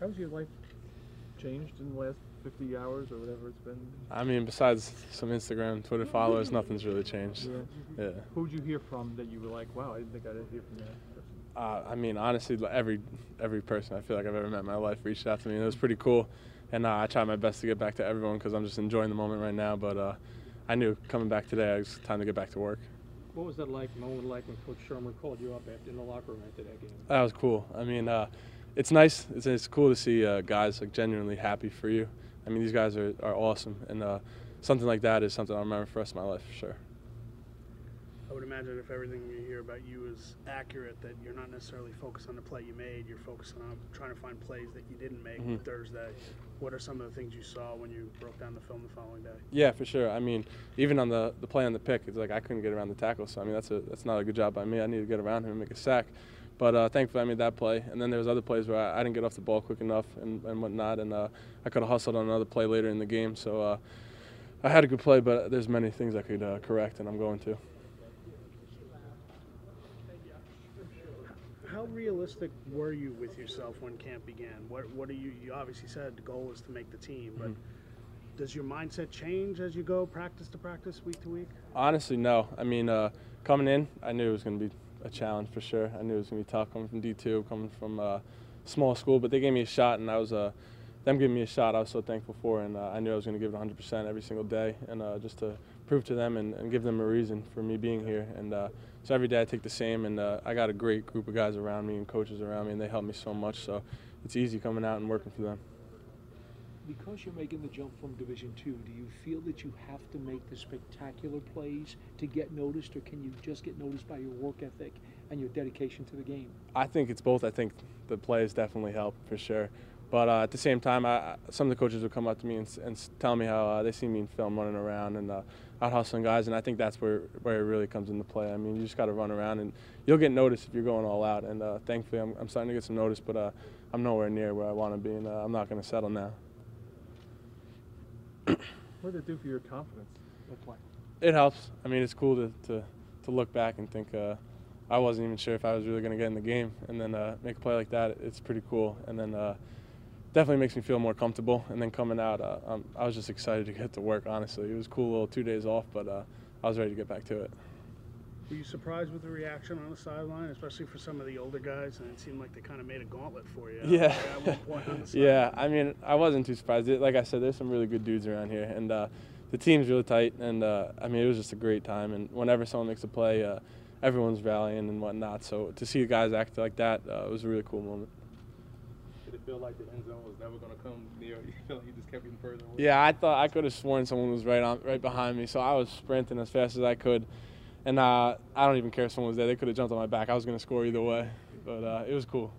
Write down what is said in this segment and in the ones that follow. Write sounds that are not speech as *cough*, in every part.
How's your life changed in the last 50 hours or whatever it's been? I mean, besides some Instagram, Twitter followers, nothing's really changed. Yeah. Yeah. Who'd you hear from that you were like, wow, I didn't think I'd hear from that? Uh, I mean, honestly, every every person I feel like I've ever met in my life reached out to me, and it was pretty cool. And uh, I tried my best to get back to everyone because I'm just enjoying the moment right now. But uh, I knew coming back today, it was time to get back to work. What was that like, moment like when Coach Shermer called you up after in the locker room after that game? That was cool. I mean, uh, it's nice. It's, it's cool to see uh, guys like genuinely happy for you. I mean, these guys are, are awesome, and uh, something like that is something I'll remember for the rest of my life for sure. I would imagine if everything you hear about you is accurate, that you're not necessarily focused on the play you made. You're focusing on trying to find plays that you didn't make Mhm. Thursday. What are some of the things you saw when you broke down the film the following day? Yeah, for sure. I mean, even on the, the play on the pick, it's like I couldn't get around the tackle. So I mean, that's a that's not a good job by me. I need to get around him and make a sack. But uh, thankfully, I made that play. And then there was other plays where I, I didn't get off the ball quick enough and, and whatnot. And uh, I could have hustled on another play later in the game. So uh, I had a good play, but there's many things I could uh, correct, and I'm going to. How realistic were you with yourself when camp began? What What are you? You obviously said the goal is to make the team, but Mhm. does your mindset change as you go practice to practice, week to week? Honestly, no. I mean, uh, coming in, I knew it was going to be a challenge for sure. I knew it was going to be tough coming from D2, coming from uh, small school, but they gave me a shot, and I was uh, them giving me a shot. I was so thankful for, and uh, I knew I was going to give it 100% every single day, and uh, just to prove to them and, and give them a reason for me being here. And uh, so every day I take the same, and uh, I got a great group of guys around me and coaches around me, and they help me so much. So it's easy coming out and working for them. Because you're making the jump from Division Two, do you feel that you have to make the spectacular plays to get noticed, or can you just get noticed by your work ethic and your dedication to the game? I think it's both. I think the plays definitely help for sure. But uh, at the same time, I, some of the coaches would come up to me and, and tell me how uh, they see me in film running around and uh, out hustling guys, and I think that's where where it really comes into play. I mean, you just got to run around, and you'll get noticed if you're going all out. And uh, thankfully, I'm, I'm starting to get some notice, but uh, I'm nowhere near where I want to be, and uh, I'm not going to settle now. What did it do for your confidence, that play? It helps. I mean, it's cool to, to, to look back and think uh, I wasn't even sure if I was really going to get in the game, and then uh, make a play like that. It's pretty cool, and then uh, definitely makes me feel more comfortable. And then coming out, uh, um, I was just excited to get to work. Honestly, it was a cool little two days off, but uh, I was ready to get back to it. Were you surprised with the reaction on the sideline, especially for some of the older guys? And it seemed like they kind of made a gauntlet for you. Yeah. At one point on *laughs* Yeah. I mean, I wasn't too surprised. It- Like I said, there's some really good dudes around here, and uh, the team's really tight. And uh, I mean, it was just a great time. And whenever someone makes a play, uh, everyone's rallying and whatnot. So to see the guys act like that uh, was a really cool moment. Did it feel like the end zone was never going to come near? *laughs* You feel like you just kept getting further away? Yeah, I thought I could have sworn someone was right on, right behind me. So I was sprinting as fast as I could, and uh, I don't even care if someone was there. They could have jumped on my back. I was going to score either way. But uh, it was cool.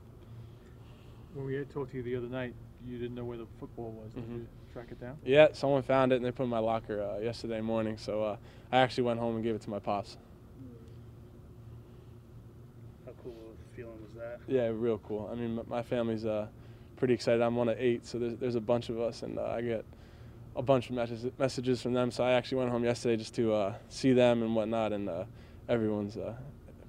When we had talked to you the other night, you didn't know where the football was. Did Mhm. you track it down? Yeah, someone found it and they put it in my locker uh, yesterday morning. So uh, I actually went home and gave it to my pops. How cool of a feeling was that? Yeah, real cool. I mean, my family's uh, pretty excited. I'm one of eight, so there's, there's a bunch of us, and uh, I get a bunch of messages, messages from them. So I actually went home yesterday just to uh, see them and whatnot, and uh, everyone's uh,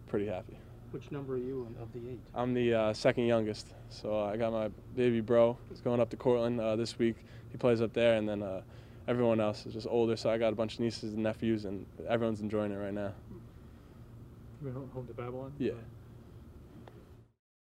pretty happy. Which number are you in- of the eight? I'm the uh, second youngest, so uh, I got my baby bro. He's going up to Cortland uh, this week. He plays up there, and then uh, everyone else is just older. So I got a bunch of nieces and nephews, and everyone's enjoying it right now. You went home- home to Babylon? Yeah. Or-